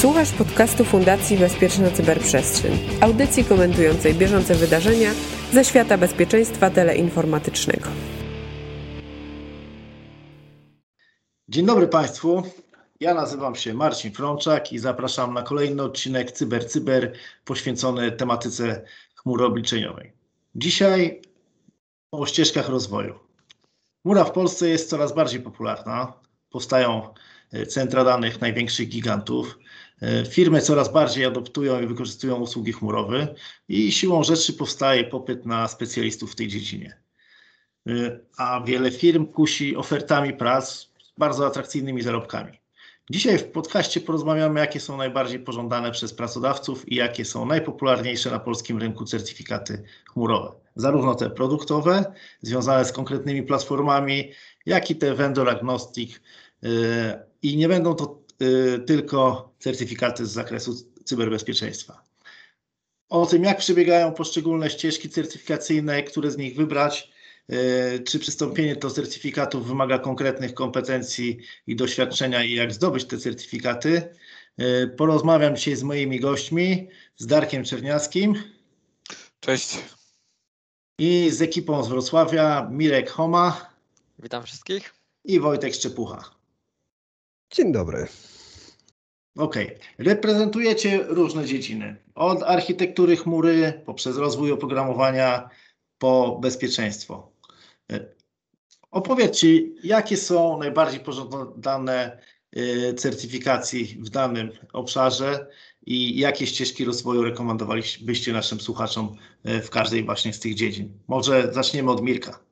Słuchasz podcastu Fundacji Bezpieczna Cyberprzestrzeń, audycji komentującej bieżące wydarzenia ze świata bezpieczeństwa teleinformatycznego. Dzień dobry Państwu. Ja nazywam się Marcin Frączak i zapraszam na kolejny odcinek Cyber Cyber poświęcony tematyce chmury obliczeniowej. Dzisiaj o ścieżkach rozwoju. Chmura w Polsce jest coraz bardziej popularna. Powstają e, centra danych największych gigantów. E, firmy coraz bardziej adoptują i wykorzystują usługi chmurowe i siłą rzeczy powstaje popyt na specjalistów w tej dziedzinie. E, a wiele firm kusi ofertami prac z bardzo atrakcyjnymi zarobkami. Dzisiaj w podcaście porozmawiamy, jakie są najbardziej pożądane przez pracodawców i jakie są najpopularniejsze na polskim rynku certyfikaty chmurowe. Zarówno te produktowe, związane z konkretnymi platformami, jak i te vendor agnostic. E, I nie będą to tylko certyfikaty z zakresu cyberbezpieczeństwa. O tym, jak przebiegają poszczególne ścieżki certyfikacyjne, które z nich wybrać, y, czy przystąpienie do certyfikatów wymaga konkretnych kompetencji i doświadczenia i jak zdobyć te certyfikaty. Y, porozmawiam dzisiaj z moimi gośćmi, z Darkiem Czerniackim. Cześć. I z ekipą z Wrocławia, Mirek Homa. Witam wszystkich. I Wojtek Szczepucha. Dzień dobry. Okej. Okay. Reprezentujecie różne dziedziny. Od architektury chmury, poprzez rozwój oprogramowania, po bezpieczeństwo. E, opowiedzcie, jakie są najbardziej pożądane e, certyfikacji w danym obszarze i jakie ścieżki rozwoju rekomendowalibyście naszym słuchaczom e, w każdej właśnie z tych dziedzin. Może zaczniemy od Mirka.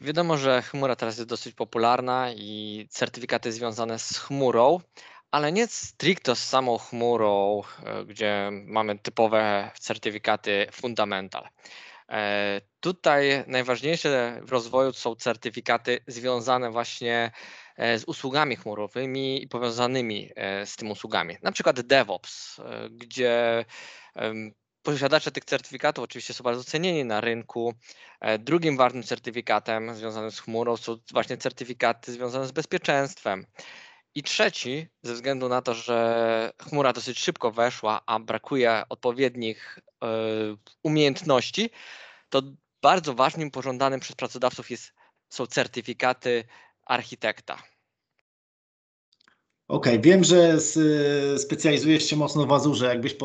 Wiadomo, że chmura teraz jest dosyć popularna i certyfikaty związane z chmurą, ale nie stricte z samą chmurą, e, gdzie mamy typowe certyfikaty fundamental. E, tutaj najważniejsze w rozwoju są certyfikaty związane właśnie e, z usługami chmurowymi i powiązanymi z tym usługami. Na przykład DevOps, gdzie Posiadacze tych certyfikatów oczywiście są bardzo cenieni na rynku. E, drugim ważnym certyfikatem związanym z chmurą są właśnie certyfikaty związane z bezpieczeństwem. I trzeci, ze względu na to, że chmura dosyć szybko weszła, a brakuje odpowiednich e, umiejętności, to bardzo ważnym, pożądanym przez pracodawców jest, są certyfikaty architekta. Okej, okay, wiem, że specjalizujesz się mocno w Azurze. Jakbyś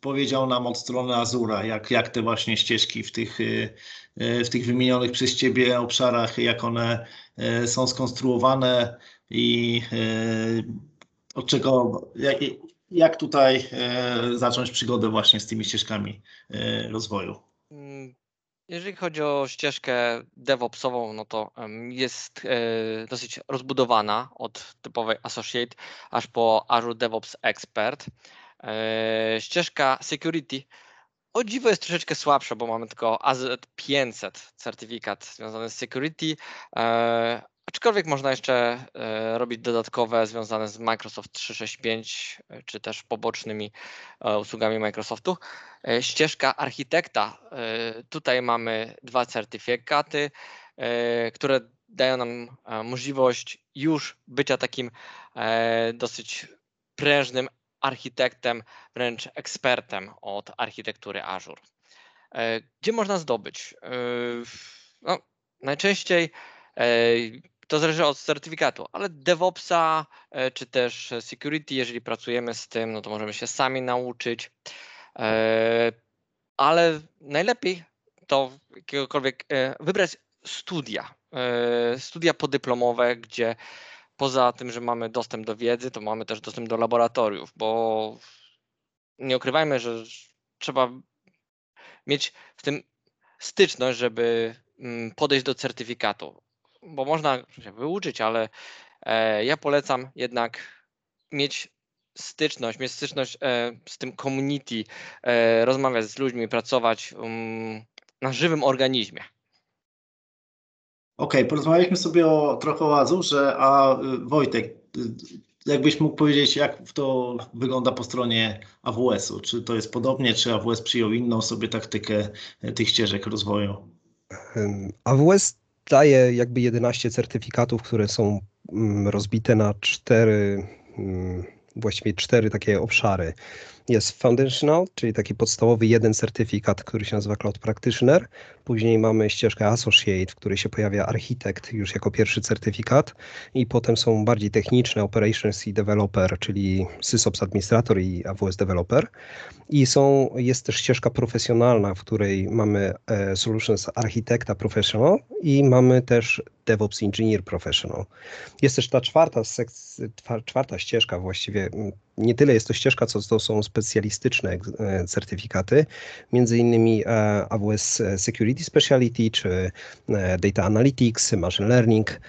powiedział nam od strony Azura, jak, jak te właśnie ścieżki w tych, y, y, w tych wymienionych przez Ciebie obszarach, jak one są skonstruowane i od czego, jak, jak tutaj zacząć przygodę właśnie z tymi ścieżkami rozwoju? Jeżeli chodzi o ścieżkę DevOpsową, no to jest e, dosyć rozbudowana od typowej Associate aż po Azure DevOps Expert. E, ścieżka Security o dziwo jest troszeczkę słabsza, bo mamy tylko AZ500 certyfikat związany z security, e, Aczkolwiek można jeszcze e, robić dodatkowe związane z Microsoft 365 e, czy też pobocznymi e, usługami Microsoftu. Ścieżka architekta. Tutaj mamy dwa certyfikaty, które dają nam możliwość już bycia takim dosyć prężnym architektem, wręcz ekspertem od architektury Azure. Gdzie można zdobyć? No, najczęściej to zależy od certyfikatu, ale DevOpsa e, czy też security, jeżeli pracujemy z tym, no to możemy się sami nauczyć. E, ale najlepiej to jakiegokolwiek e, wybrać studia, studia podyplomowe, gdzie poza tym, że mamy dostęp do wiedzy, to mamy też dostęp do laboratoriów, bo nie ukrywajmy, że trzeba mieć z tym styczność, żeby mm, podejść do certyfikatu bo można się wyuczyć, ale e, ja polecam jednak mieć styczność, mieć styczność e, z tym community, e, rozmawiać z ludźmi, pracować um, na żywym organizmie. Okej, okay, porozmawialiśmy sobie o, trochę o Azurze, a y, Wojtek, y, jakbyś mógł powiedzieć, jak to wygląda po stronie AWS-u? Czy to jest podobnie, czy AWS przyjął inną sobie taktykę tych ścieżek rozwoju? AWS daje jakby 11 certyfikatów, które są mm, rozbite na cztery mm, właściwie cztery takie obszary. Jest Foundational, czyli taki podstawowy jeden certyfikat, który się nazywa Cloud Practitioner. Później mamy ścieżkę Associate, w której się pojawia architekt już jako pierwszy certyfikat. I potem są bardziej techniczne Operations i Developer, czyli SysOps Administrator i AWS Developer. I są, jest też ścieżka profesjonalna, w której mamy e, Solutions Architecta Professional i mamy też DevOps Engineer Professional. Jest też ta czwarta, czwarta ścieżka właściwie, nie tyle jest to ścieżka, co to są specjalistyczne e, certyfikaty, między innymi e, AWS Security Speciality, czy Data Analytics, Machine Learning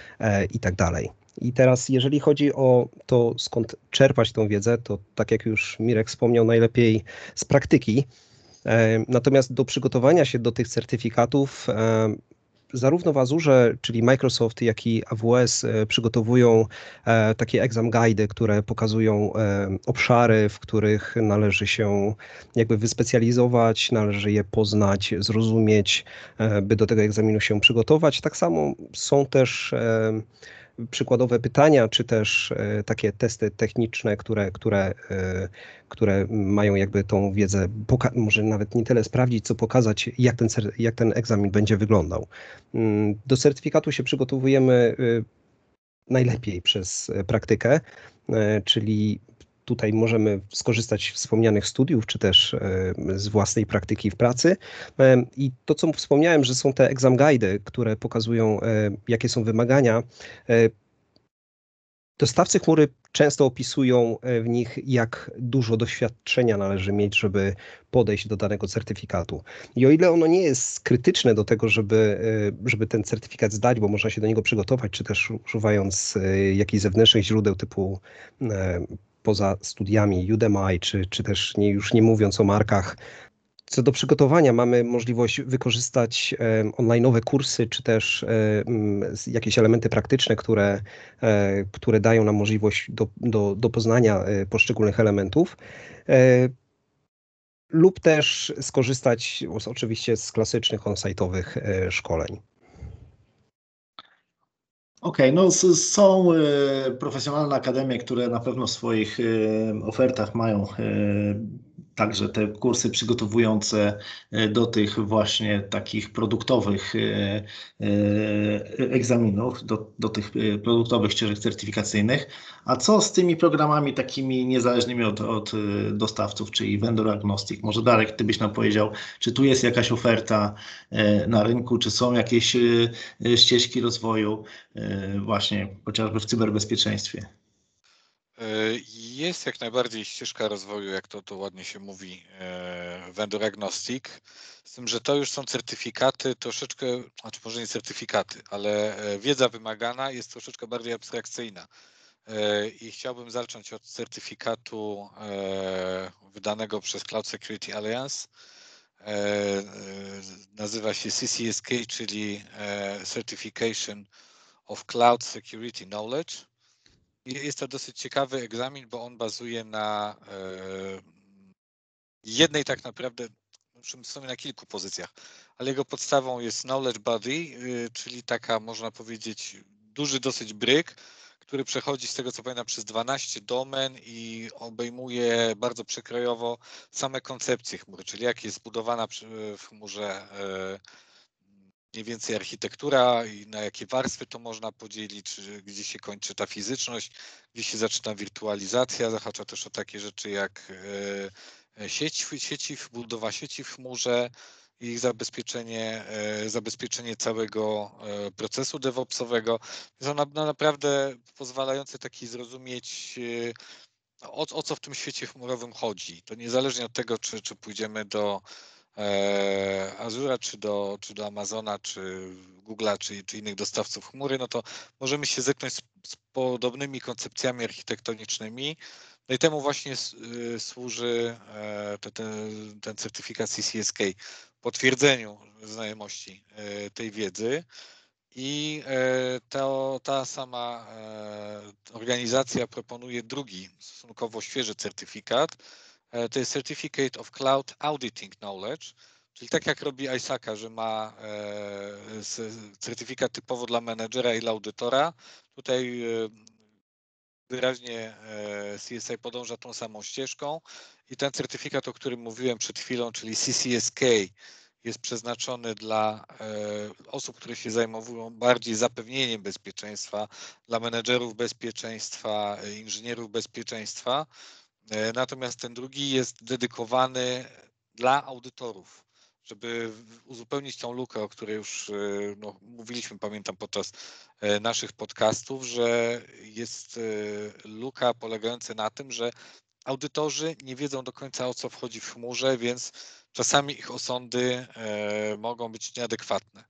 i tak dalej. I teraz, jeżeli chodzi o to, skąd czerpać tą wiedzę, to tak jak już Mirek wspomniał, najlepiej z praktyki. E, natomiast do przygotowania się do tych certyfikatów, e, zarówno w Azurze, czyli Microsoft, jak i AWS e, przygotowują takie exam guide, które pokazują obszary, w których należy się jakby wyspecjalizować, należy je poznać, zrozumieć, by do tego egzaminu się przygotować. Tak samo są też przykładowe pytania, czy też e, takie testy techniczne, które, które, e, które mają jakby tą wiedzę, może nawet nie tyle sprawdzić, co pokazać, jak ten, jak ten egzamin będzie wyglądał. Mm, do certyfikatu się przygotowujemy e, najlepiej przez praktykę, czyli tutaj możemy skorzystać z wspomnianych studiów, czy też e, z własnej praktyki w pracy. E, I to, co wspomniałem, że są te exam guide, które pokazują, e, jakie są wymagania. Dostawcy chmury często opisują w nich, jak dużo doświadczenia należy mieć, żeby podejść do danego certyfikatu. I o ile ono nie jest krytyczne do tego, żeby, żeby ten certyfikat zdać, bo można się do niego przygotować, czy też używając jakichś zewnętrznych źródeł typu poza studiami Udemy, czy, czy też nie, już nie mówiąc o markach. Co do przygotowania, mamy możliwość wykorzystać e, online'owe kursy, czy też e, jakieś elementy praktyczne, które, e, które dają nam możliwość do, do, do poznania poszczególnych elementów lub też skorzystać oczywiście z klasycznych on-site'owych szkoleń. Okej, okay, no są e, profesjonalne akademie, które na pewno w swoich e, ofertach mają e, także te kursy przygotowujące e, do tych właśnie takich produktowych e, e, egzaminów, do, do tych produktowych ścieżek certyfikacyjnych. A co z tymi programami takimi niezależnymi od, od dostawców, czyli vendor agnostic? Może Darek, ty byś nam powiedział, czy tu jest jakaś oferta na rynku, czy są jakieś ścieżki rozwoju właśnie chociażby w cyberbezpieczeństwie? E, jest jak najbardziej ścieżka rozwoju, jak to, to ładnie się mówi, e, vendor agnostic, z tym, że to już są certyfikaty troszeczkę, znaczy może nie certyfikaty, ale e, wiedza wymagana jest troszeczkę bardziej abstrakcyjna. I chciałbym zacząć od certyfikatu wydanego przez Cloud Security Alliance. Nazywa się CCSK, czyli Certification of Cloud Security Knowledge. Jest to dosyć ciekawy egzamin, bo on bazuje na e, jednej tak naprawdę, w sumie na kilku pozycjach, ale jego podstawą jest knowledge body, y, czyli taka można powiedzieć duży dosyć bryk, który przechodzi z tego co pamiętam przez 12 domen i obejmuje bardzo przekrojowo same koncepcje chmury, czyli jak jest zbudowana w chmurze e, mniej więcej architektura i na jakie warstwy to można podzielić, gdzie się kończy ta fizyczność, gdzie się zaczyna wirtualizacja, zahacza też o takie rzeczy jak e, sieć, sieci, budowa sieci w chmurze, ich zabezpieczenie, e, zabezpieczenie całego e, procesu DevOpsowego. Jest ono naprawdę pozwalające taki zrozumieć, o, o co w tym świecie chmurowym chodzi. To niezależnie od tego, czy, czy pójdziemy do E, Azura, czy do, czy do Amazona, czy Google'a, czy, czy innych dostawców chmury, no to możemy się zetknąć z, z podobnymi koncepcjami architektonicznymi. No i temu właśnie y, służy e, ten, certyfikat CCSK, potwierdzeniu znajomości e, tej wiedzy. I to, ta sama organizacja proponuje drugi, stosunkowo świeży certyfikat, E, to jest Certificate of Cloud Auditing Knowledge, czyli tak jak robi ISACA, że ma e, certyfikat typowo dla menedżera i dla audytora, tutaj e, wyraźnie CSI podąża tą samą ścieżką i ten certyfikat, o którym mówiłem przed chwilą, czyli CCSK, jest przeznaczony dla osób, które się zajmują bardziej zapewnieniem bezpieczeństwa, dla menedżerów bezpieczeństwa, inżynierów bezpieczeństwa. Natomiast ten drugi jest dedykowany dla audytorów, żeby uzupełnić tą lukę, o której już e, no, mówiliśmy, pamiętam podczas e, naszych podcastów, że jest e, luka polegająca na tym, że audytorzy nie wiedzą do końca o co wchodzi w chmurze, więc czasami ich osądy mogą być nieadekwatne.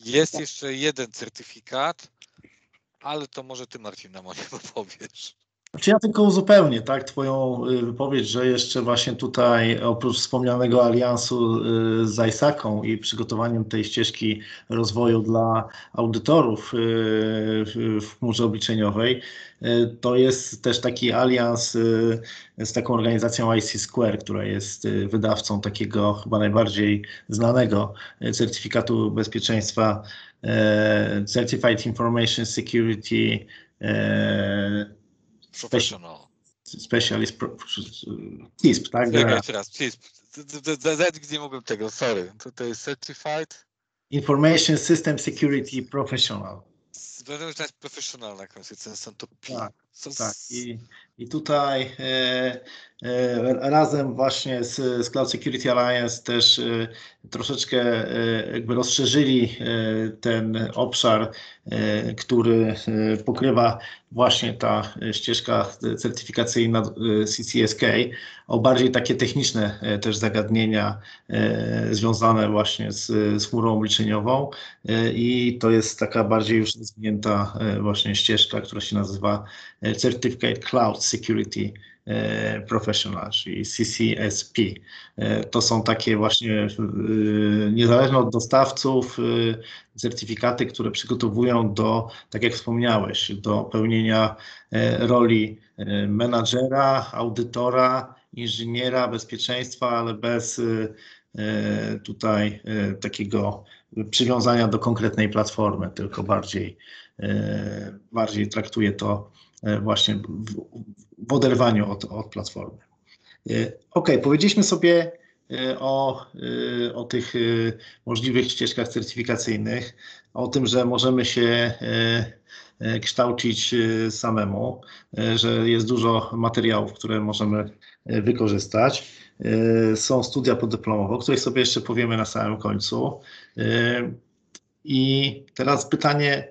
Jest tak. jeszcze jeden certyfikat, ale to może ty Marcin nam o nim opowiesz. Znaczy ja tylko uzupełnię tak, Twoją y, wypowiedź, że jeszcze właśnie tutaj oprócz wspomnianego aliansu y, z ISAC-ą i przygotowaniem tej ścieżki rozwoju dla audytorów y, w chmurze obliczeniowej, to jest też taki alians z taką organizacją IC Square, która jest wydawcą takiego chyba najbardziej znanego certyfikatu bezpieczeństwa Certified Information Security Professional. Specialist, CISP, tak? Czekaj raz, CISP. Z nie mogłem tego, sorry. To jest Certified Information System Security Professional. Będę jest profesjonalna konsystencja, to P. Tak, tak. I, i tutaj e, e, razem właśnie z, z Cloud Security Alliance też e, troszeczkę e, jakby rozszerzyli e, ten obszar, e, który pokrywa właśnie ta ścieżka certyfikacyjna CCSK o bardziej takie techniczne też zagadnienia związane właśnie z, z chmurą obliczeniową i to jest taka bardziej już rozwinięta właśnie ścieżka, która się nazywa Certificate Cloud Security E, professional, czyli CCSP. E, to są takie właśnie e, niezależne od dostawców certyfikaty, które przygotowują do, tak jak wspomniałeś, do pełnienia roli menadżera, audytora, inżyniera bezpieczeństwa, ale bez tutaj takiego przywiązania do konkretnej platformy, tylko bardziej, bardziej traktuje to E, właśnie w, w oderwaniu od, od platformy. E, ok, powiedzieliśmy sobie e, o, o tych możliwych ścieżkach certyfikacyjnych, o tym, że możemy się kształcić samemu, że jest dużo materiałów, które możemy wykorzystać. Są studia podyplomowe, o których sobie jeszcze powiemy na samym końcu. I teraz pytanie,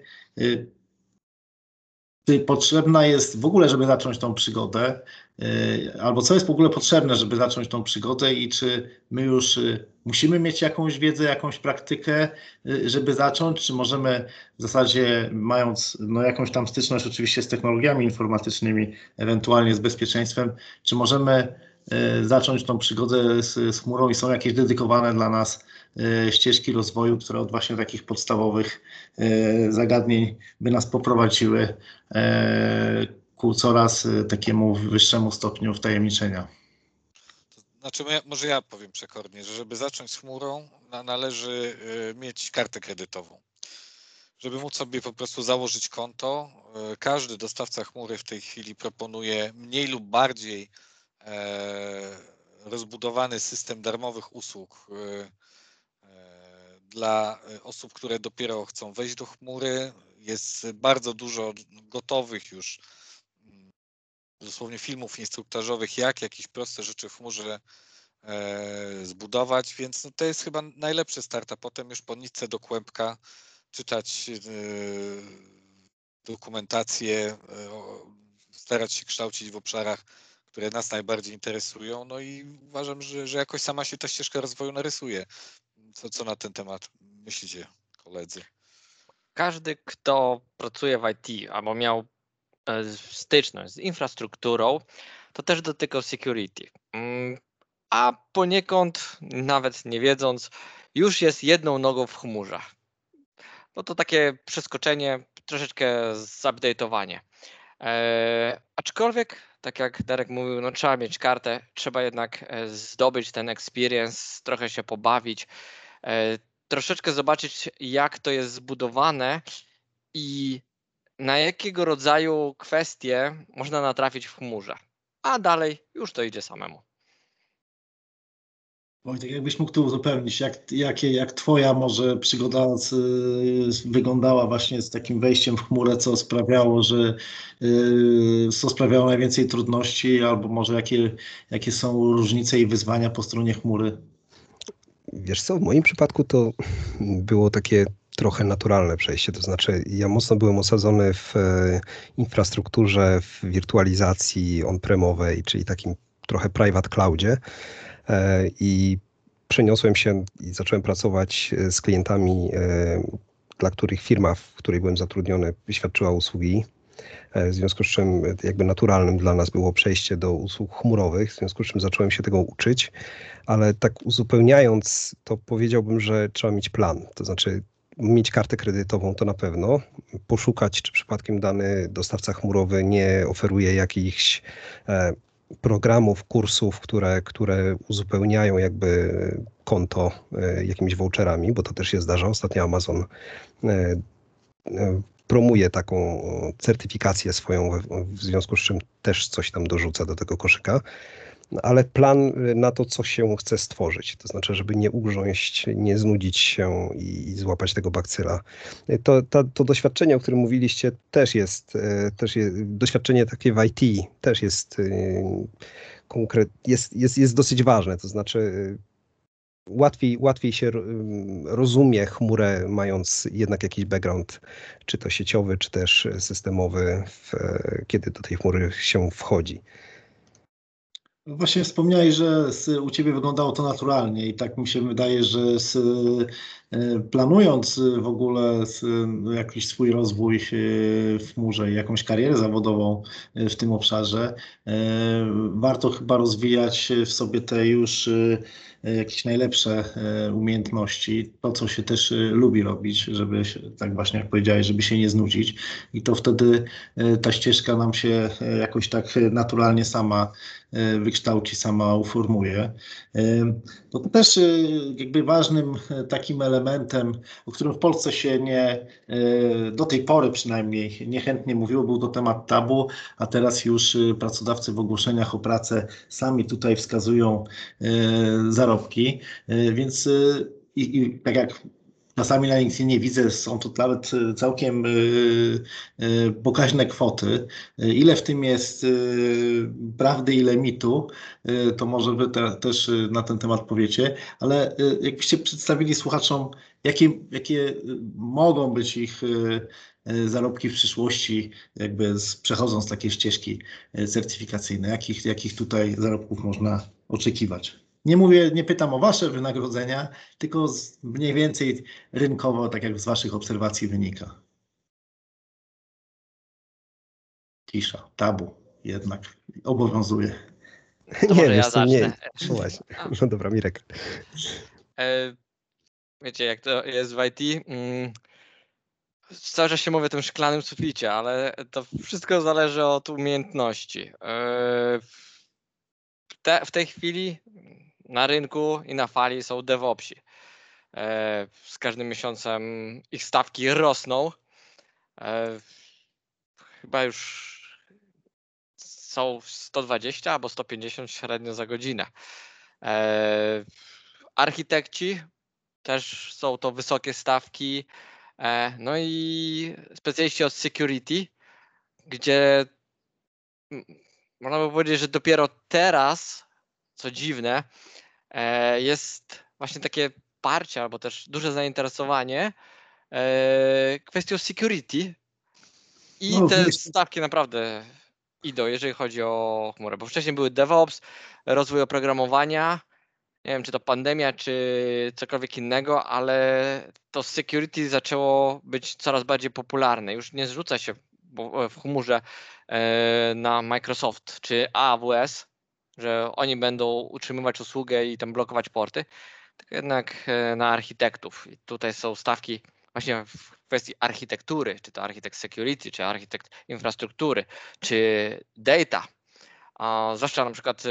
potrzebna jest w ogóle, żeby zacząć tą przygodę, y, albo co jest w ogóle potrzebne, żeby zacząć tą przygodę? I czy my już y, musimy mieć jakąś wiedzę, jakąś praktykę, y, żeby zacząć, czy możemy w zasadzie mając no, jakąś tam styczność oczywiście z technologiami informatycznymi, ewentualnie z bezpieczeństwem, czy możemy zacząć tą przygodę z, z chmurą i są jakieś dedykowane dla nas E, ścieżki rozwoju, które od właśnie takich podstawowych e, zagadnień by nas poprowadziły e, ku coraz takiemu wyższemu stopniu wtajemniczenia. Znaczy, może ja powiem przekornie, że żeby zacząć z chmurą, należy mieć kartę kredytową. Żeby móc sobie po prostu założyć konto, każdy dostawca chmury w tej chwili proponuje mniej lub bardziej rozbudowany system darmowych usług dla e, osób, które dopiero chcą wejść do chmury. Jest bardzo dużo gotowych już mm, dosłownie filmów instruktażowych, jak jakieś proste rzeczy w chmurze e, zbudować, więc no to jest chyba najlepszy start, a potem już po nitce do kłębka czytać e, dokumentację, starać się kształcić w obszarach, które nas najbardziej interesują. No i uważam, że, że jakoś sama się ta ścieżka rozwoju narysuje. Co, co na ten temat myślicie, koledzy? Każdy, kto pracuje w IT albo miał e, styczność z infrastrukturą, to też dotykał security. Mm, a poniekąd, nawet nie wiedząc, już jest jedną nogą w chmurze. No to takie przeskoczenie, troszeczkę zupdate'owanie. Eee, aczkolwiek, tak jak Darek mówił, no trzeba mieć kartę, trzeba jednak e, zdobyć ten experience, trochę się pobawić, E, troszeczkę zobaczyć, jak to jest zbudowane i na jakiego rodzaju kwestie można natrafić w chmurze, a dalej już to idzie samemu. Wojtek, jakbyś mógł tu uzupełnić, jak, jakie, jak Twoja może przygoda z, wyglądała właśnie z takim wejściem w chmurę, co sprawiało, że y, co sprawiało najwięcej trudności, albo może jakie, jakie są różnice i wyzwania po stronie chmury? Wiesz co, w moim przypadku to było takie trochę naturalne przejście. To znaczy, ja mocno byłem osadzony w e, infrastrukturze, w wirtualizacji on-premowej, czyli takim trochę private cloudzie. E, I przeniosłem się i zacząłem pracować e, z klientami, dla których firma, w której byłem zatrudniony, świadczyła usługi. W związku z czym jakby naturalnym dla nas było przejście do usług chmurowych, w związku z czym zacząłem się tego uczyć, ale tak uzupełniając, to powiedziałbym, że trzeba mieć plan. To znaczy mieć kartę kredytową to na pewno, poszukać, czy przypadkiem dany dostawca chmurowy nie oferuje jakichś e, programów, kursów, które, które uzupełniają jakby konto e, jakimiś voucherami, bo to też się zdarza. Ostatnio Amazon e, promuje taką certyfikację swoją, w związku z czym też coś tam dorzuca do tego koszyka ale plan y, na to, co się chce stworzyć. To znaczy, żeby nie ugrząść, nie znudzić się i, i złapać tego bakcyla. To, to, to, doświadczenie, o którym mówiliście, też jest, y, też jest doświadczenie takie w IT też jest, y, konkret, jest, jest, jest dosyć ważne. To znaczy, łatwiej, łatwiej się rozumie chmurę, mając jednak jakiś background, czy to sieciowy, czy też systemowy, w, kiedy do tej chmury się wchodzi. Właśnie wspomniałeś, że u Ciebie wyglądało to naturalnie i tak mi się wydaje, że e, planując w ogóle jakiś swój rozwój e, w chmurze i jakąś karierę zawodową w tym obszarze, e, warto chyba rozwijać w sobie te już jakieś najlepsze umiejętności, to co się też lubi robić, żeby tak właśnie jak powiedziałeś, żeby się nie znudzić i to wtedy ta ścieżka nam się jakoś tak naturalnie sama E, wykształci, sama uformuje. E, to też e, jakby ważnym takim elementem, o którym w Polsce się nie, do tej pory przynajmniej niechętnie mówiło, był to temat tabu, a teraz już pracodawcy w ogłoszeniach o pracę sami tutaj wskazują zarobki, więc i, i tak jak Czasami na LinkedInie widzę, są to nawet e, całkiem e, e, pokaźne kwoty. Ile w tym jest prawdy, ile mitu, to może Wy te, też na ten temat powiecie, ale jakbyście przedstawili słuchaczom, jakie, jakie mogą być ich zarobki w przyszłości, jakby z, przechodząc takie ścieżki certyfikacyjne, jakich, jakich tutaj zarobków można oczekiwać? Nie mówię, nie pytam o wasze wynagrodzenia, tylko mniej więcej rynkowo, tak jak z waszych obserwacji wynika. Cisza, tabu jednak obowiązuje. To nie, ja zacznę. Nie. No dobra, Mirek. E, wiecie, jak to jest w IT? Mm, cały czas się mówię o tym szklanym suficie, ale to wszystko zależy od umiejętności. E, w, te, w tej chwili na rynku i na fali są DevOpsi. E, z każdym miesiącem ich stawki rosną. E, chyba już są 120 albo 150 średnio za godzinę. E, architekci też są to wysokie stawki. No i specjaliści od security, gdzie można by powiedzieć, że dopiero teraz, co dziwne, E, jest właśnie takie parcie albo też duże zainteresowanie e, kwestią security i no, te stawki naprawdę idą, jeżeli chodzi o chmurę, bo wcześniej były DevOps, rozwój oprogramowania, nie wiem czy to pandemia, czy cokolwiek innego, ale to security zaczęło być coraz bardziej popularne. Już nie zrzuca się w chmurze e, na Microsoft czy AWS, że oni będą utrzymywać usługę i tam blokować porty, tylko jednak e, na architektów. I tutaj są stawki właśnie w kwestii architektury, czy to architekt security, czy architekt infrastruktury, czy data. A zwłaszcza na przykład e,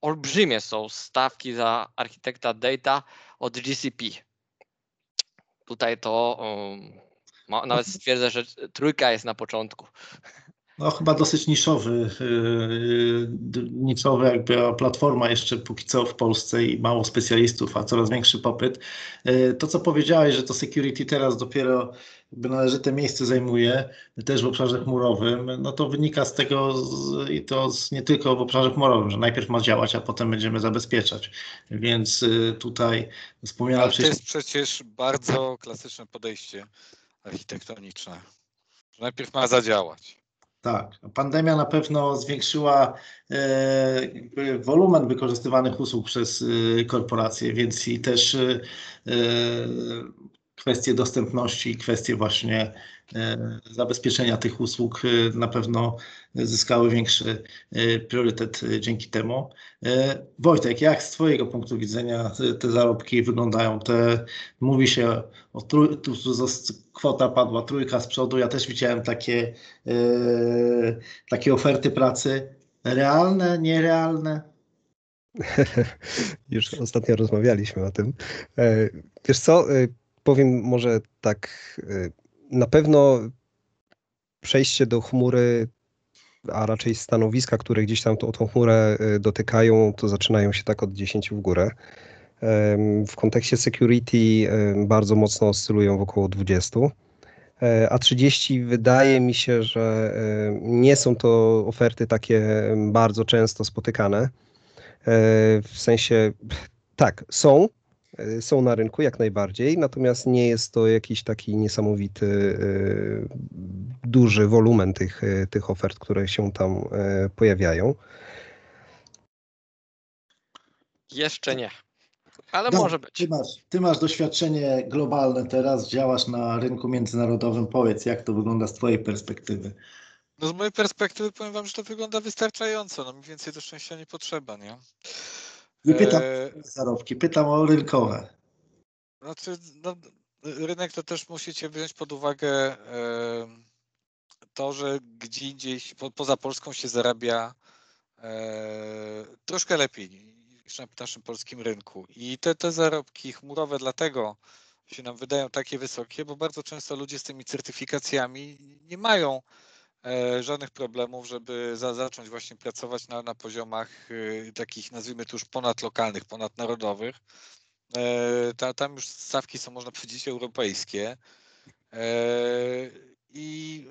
olbrzymie są stawki za architekta data od GCP. Tutaj to Nawet stwierdzę, że trójka jest na początku. No chyba dosyć niszowy, yy, niszowy jakby platforma jeszcze póki co w Polsce i mało specjalistów, a coraz większy popyt. Yy, to co powiedziałeś, że to security teraz dopiero jakby należyte miejsce zajmuje, też w obszarze chmurowym, no to wynika z tego z, i to z, nie tylko w obszarze chmurowym, że najpierw ma działać, a potem będziemy zabezpieczać. Więc yy, tutaj wspomniałem... Ale to jest przecież bardzo klasyczne podejście architektoniczne. Najpierw ma zadziałać. Tak, pandemia na pewno zwiększyła e, wolumen wykorzystywanych usług przez e, korporacje, więc i też e, kwestie dostępności, kwestie właśnie e, zabezpieczenia tych usług e, na pewno zyskały większy e, priorytet dzięki temu. Wojtek, jak z Twojego punktu widzenia te zarobki wyglądają? Te, mówi się o trój, tu kwota padła trójka z przodu. Ja też widziałem takie, takie oferty pracy. Realne, nierealne? Już ostatnio rozmawialiśmy o tym. Wiesz co, powiem może tak, y, na pewno przejście do chmury, a raczej stanowiska, które gdzieś tam tą, tą chmurę y, dotykają, to zaczynają się tak od 10 w górę. W kontekście security bardzo mocno oscylują w około 20. E, a 30 wydaje mi się, że nie są to oferty takie bardzo często spotykane. E, w sensie tak, są, są na rynku jak najbardziej, natomiast nie jest to jakiś taki niesamowity, e, duży wolumen tych, e, tych ofert, które się tam pojawiają. Jeszcze nie. Ale może być. Ty masz, ty masz doświadczenie globalne teraz, działasz na rynku międzynarodowym. Powiedz, jak to wygląda z Twojej perspektywy? No z mojej perspektywy powiem Wam, że to wygląda wystarczająco. No mi więcej do szczęścia nie potrzeba, nie? Nie pytam e... o zarobki, pytam o rynkowe. Znaczy, no, rynek to też musicie wziąć pod uwagę e, to, że gdzie indziej po, poza Polską się zarabia e, troszkę lepiej niż na naszym polskim rynku. I te, te zarobki chmurowe dlatego się nam wydają takie wysokie, bo bardzo często ludzie z tymi certyfikacjami nie mają żadnych problemów, żeby za, zacząć właśnie pracować na, na poziomach y, takich, nazwijmy to już ponadlokalnych, ponadnarodowych. E, ta, tam już stawki są, można powiedzieć, europejskie. E, I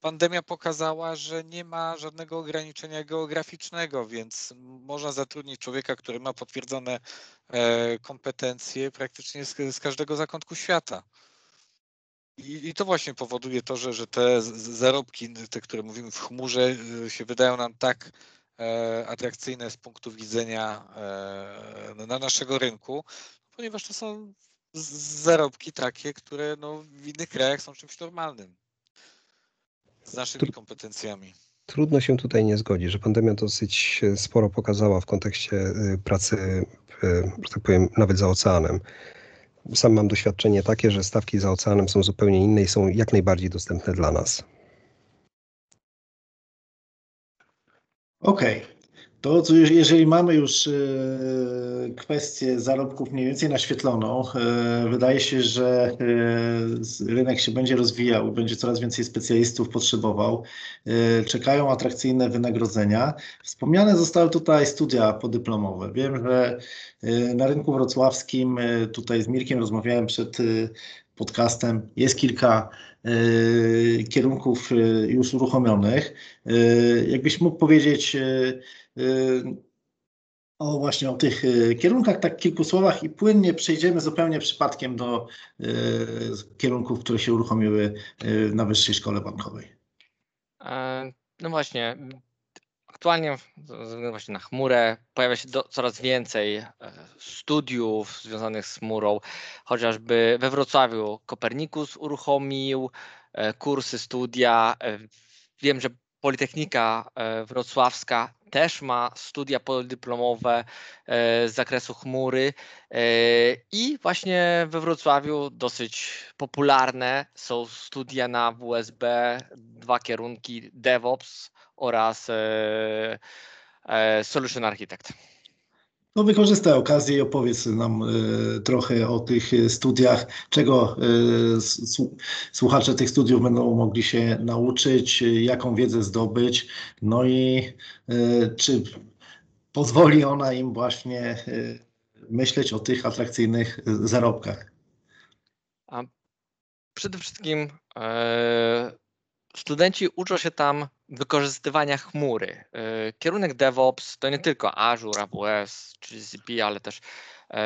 pandemia pokazała, że nie ma żadnego ograniczenia geograficznego, więc można zatrudnić człowieka, który ma potwierdzone kompetencje praktycznie z, z każdego zakątku świata. I, I, to właśnie powoduje to, że, że te zarobki, te, które mówimy w chmurze, y, się wydają nam tak e, atrakcyjne z punktu widzenia e, na naszego rynku, ponieważ to są zarobki takie, które no, w innych krajach są czymś normalnym. Z naszymi kompetencjami. Trudno się tutaj nie zgodzić, że pandemia dosyć sporo pokazała w kontekście y, pracy, y, że tak powiem, nawet za oceanem sam mam doświadczenie takie, że stawki za oceanem są zupełnie inne i są jak najbardziej dostępne dla nas. Okej. Okay. To jeżeli mamy już e, kwestię zarobków mniej więcej naświetloną, e, wydaje się, że e, rynek się będzie rozwijał, będzie coraz więcej specjalistów potrzebował. Czekają atrakcyjne wynagrodzenia. Wspomniane zostały tutaj studia podyplomowe. Wiem, że na rynku wrocławskim, tutaj z Mirkiem rozmawiałem przed podcastem, jest kilka kierunków już uruchomionych. Jakbyś mógł powiedzieć, o właśnie o tych y, kierunkach, tak kilku słowach i płynnie przejdziemy zupełnie przypadkiem do y, kierunków, które się uruchomiły y, na Wyższej Szkole Bankowej. E, no właśnie, aktualnie ze względu właśnie na chmurę pojawia się do, coraz więcej e, studiów związanych z chmurą, chociażby we Wrocławiu Kopernikus uruchomił e, kursy, studia. Wiem, że Politechnika Wrocławska też ma studia podyplomowe e, z zakresu chmury e, i właśnie we Wrocławiu dosyć popularne są studia na WSB, dwa kierunki DevOps oraz e, Solution Architect. No wykorzystaj okazję i opowiedz nam y, trochę o tych studiach, czego y, słuchacze tych studiów będą mogli się nauczyć, jaką wiedzę zdobyć, no i y, czy pozwoli ona im właśnie myśleć o tych atrakcyjnych zarobkach. A przede wszystkim e, studenci uczą się tam wykorzystywania chmury. E, kierunek DevOps to nie tylko Azure, AWS czy GCP, ale też e,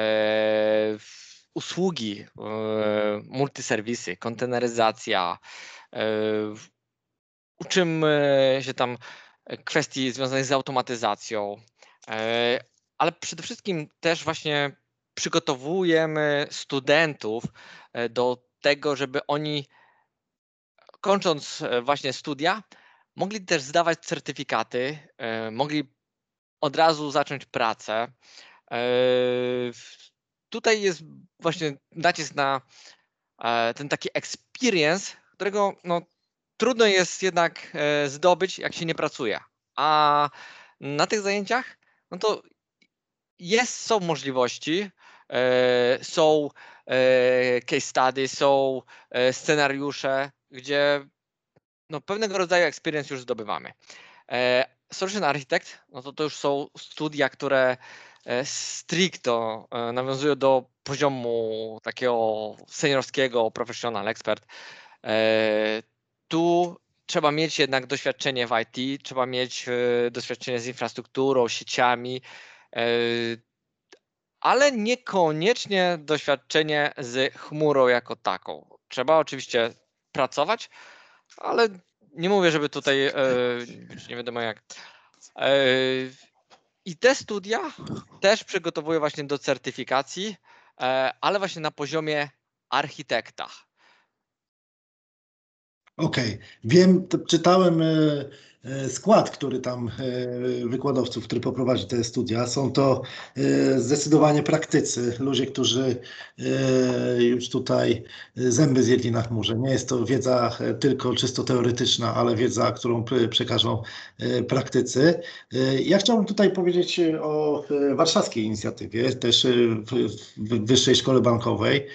usługi, e, multiserwisy, konteneryzacja. Uczymy się tam kwestii związanych z automatyzacją, ale przede wszystkim też właśnie przygotowujemy studentów do tego, żeby oni kończąc e, właśnie studia, mogli też zdawać certyfikaty, e, mogli od razu zacząć pracę. E, tutaj jest właśnie nacisk na ten taki experience, którego no, trudno jest jednak zdobyć, jak się nie pracuje. A na tych zajęciach, no to jest, są możliwości, są case study, są scenariusze, gdzie no, pewnego rodzaju experience już zdobywamy. E, Solution Architect, no to to już są studia, które e, stricto e, nawiązują do poziomu takiego seniorskiego, professional expert. Tu trzeba mieć jednak doświadczenie w IT, trzeba mieć doświadczenie z infrastrukturą, sieciami, ale niekoniecznie doświadczenie z chmurą jako taką. Trzeba oczywiście pracować, ale nie mówię, żeby tutaj e, nie wiadomo jak. E, I te studia też przygotowuję właśnie do certyfikacji, e, ale właśnie na poziomie architekta. Okej, okay. wiem, czytałem E, skład, który tam e, wykładowców, który poprowadzi te studia. Są to e, zdecydowanie praktycy, ludzie, którzy już tutaj zęby zjedli na chmurze. Nie jest to wiedza tylko czysto teoretyczna, ale wiedza, którą przekażą praktycy. Ja chciałbym tutaj powiedzieć o warszawskiej inicjatywie, też w Wyższej Szkole Bankowej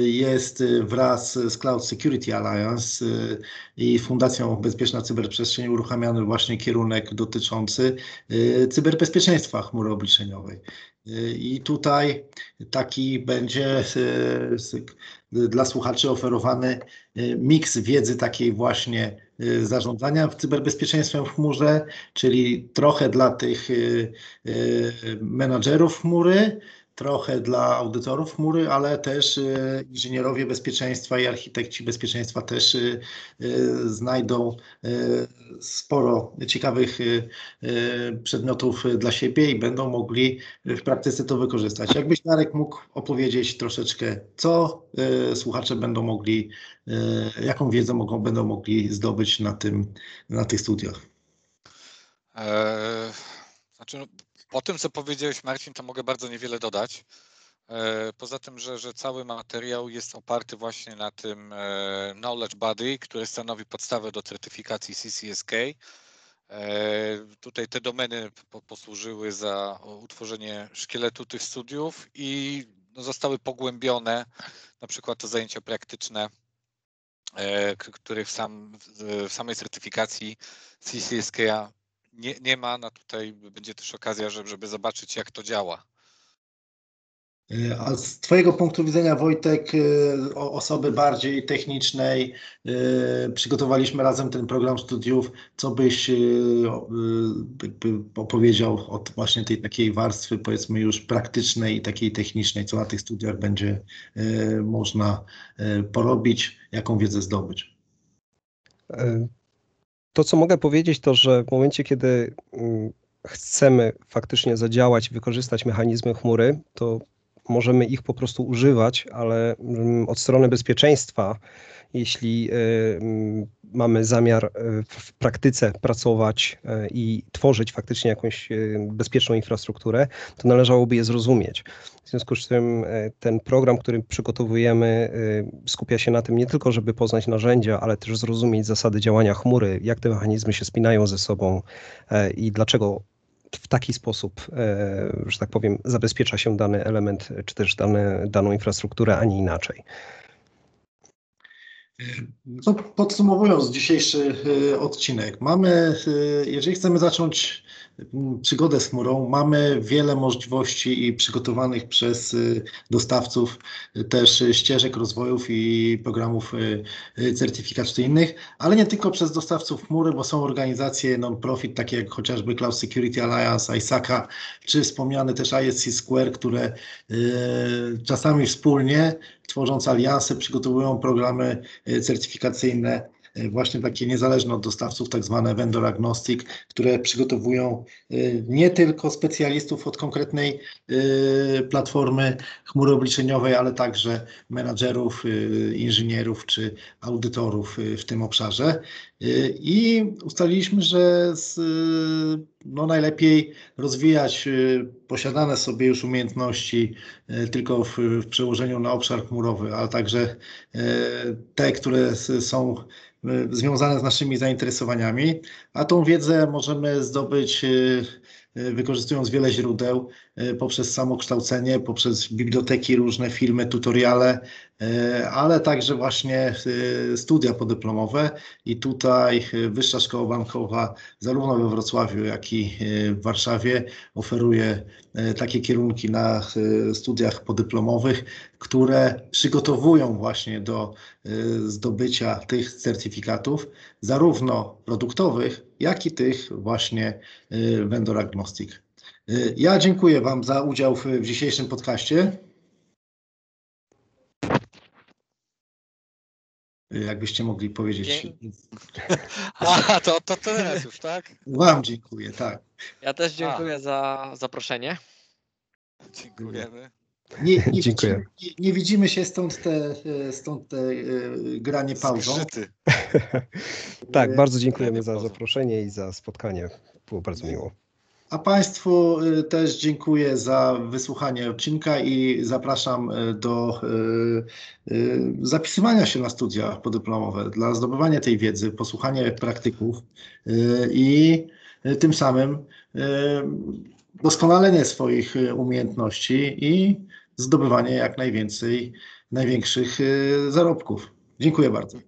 jest wraz z Cloud Security Alliance i Fundacją Bezpieczna Cyberprzestrzeń uruchamiany właśnie kierunek dotyczący cyberbezpieczeństwa chmury obliczeniowej. I tutaj taki będzie dla słuchaczy oferowany miks wiedzy takiej właśnie zarządzania cyberbezpieczeństwem w chmurze, czyli trochę dla tych menadżerów chmury, trochę dla audytorów chmury, ale też y, inżynierowie bezpieczeństwa i architekci bezpieczeństwa też y, y, znajdą sporo ciekawych przedmiotów dla siebie i będą mogli w praktyce to wykorzystać. Jakbyś Marek mógł opowiedzieć troszeczkę, co słuchacze będą mogli, jaką wiedzę mogą, będą mogli zdobyć na, tym, na tych studiach? Eee, znaczy, no, po tym, co powiedziałeś, Marcin, to mogę bardzo niewiele dodać. E, poza tym, że, że cały materiał jest oparty właśnie na tym e, Knowledge Body, który stanowi podstawę do certyfikacji CCSK. E, tutaj te domeny posłużyły za utworzenie szkieletu tych studiów i no, zostały pogłębione, na przykład to zajęcia praktyczne, których w, sam, w samej certyfikacji CCSK nie, nie ma, no tutaj będzie też okazja, żeby, żeby zobaczyć, jak to działa. E, a z Twojego punktu widzenia, Wojtek, e, osoby bardziej technicznej, e, przygotowaliśmy razem ten program studiów. Co byś jakby opowiedział od właśnie tej takiej warstwy, powiedzmy już praktycznej i takiej technicznej, co na tych studiach będzie można porobić, jaką wiedzę zdobyć? To, co mogę powiedzieć, to że w momencie, kiedy mm, chcemy faktycznie zadziałać, wykorzystać mechanizmy chmury, to możemy ich po prostu używać, ale mm, od strony bezpieczeństwa, jeśli y, mm, mamy zamiar y, w praktyce pracować y, i tworzyć faktycznie jakąś bezpieczną infrastrukturę, to należałoby je zrozumieć. W związku z tym ten program, który przygotowujemy, skupia się na tym nie tylko, żeby poznać narzędzia, ale też zrozumieć zasady działania chmury, jak te mechanizmy się spinają ze sobą i dlaczego w taki sposób, że tak powiem, zabezpiecza się dany element, czy też dane, daną infrastrukturę, a nie inaczej. No, podsumowując dzisiejszy odcinek, mamy, jeżeli chcemy zacząć przygodę z chmurą. Mamy wiele możliwości i przygotowanych przez y, dostawców y, też ścieżek rozwojów i programów y, certyfikacyjnych, ale nie tylko przez dostawców chmury, bo są organizacje non-profit, takie jak chociażby Cloud Security Alliance, ISACA, czy wspomniane też ISC Square, które czasami wspólnie, tworząc alianse, przygotowują programy certyfikacyjne właśnie takie niezależne od dostawców, tak zwane vendor agnostic, które przygotowują e, nie tylko specjalistów od konkretnej e, platformy chmury obliczeniowej, ale także menadżerów, inżynierów czy audytorów w tym obszarze. I ustaliliśmy, że z, no najlepiej rozwijać posiadane sobie już umiejętności tylko w, w przełożeniu na obszar chmurowy, ale także te, które są związane z naszymi zainteresowaniami, a tą wiedzę możemy zdobyć y, y, wykorzystując wiele źródeł poprzez samokształcenie, poprzez biblioteki, różne filmy, tutoriale, ale także właśnie studia podyplomowe i tutaj Wyższa Szkoła Bankowa zarówno we Wrocławiu, jak i w Warszawie oferuje takie kierunki na studiach podyplomowych, które przygotowują właśnie do zdobycia tych certyfikatów, zarówno produktowych, jak i tych właśnie vendor agnostic. Y, ja dziękuję Wam za udział w, w dzisiejszym podcaście. Jakbyście mogli powiedzieć. A, to, to teraz już, tak? Wam dziękuję, tak. Ja też dziękuję A. za zaproszenie. Dziękujemy. Nie, nie, Dziękuję. Widzimy, nie, nie, widzimy się, stąd te, stąd te granie pauzą. tak, bardzo dziękujemy za zaproszenie i za spotkanie. Było bardzo miło. A Państwu y, też dziękuję za wysłuchanie odcinka i zapraszam y, do y, zapisywania się na studia podyplomowe dla zdobywania tej wiedzy, posłuchania praktyków i tym samym doskonalenie swoich umiejętności i zdobywanie jak najwięcej, największych zarobków. Dziękuję bardzo.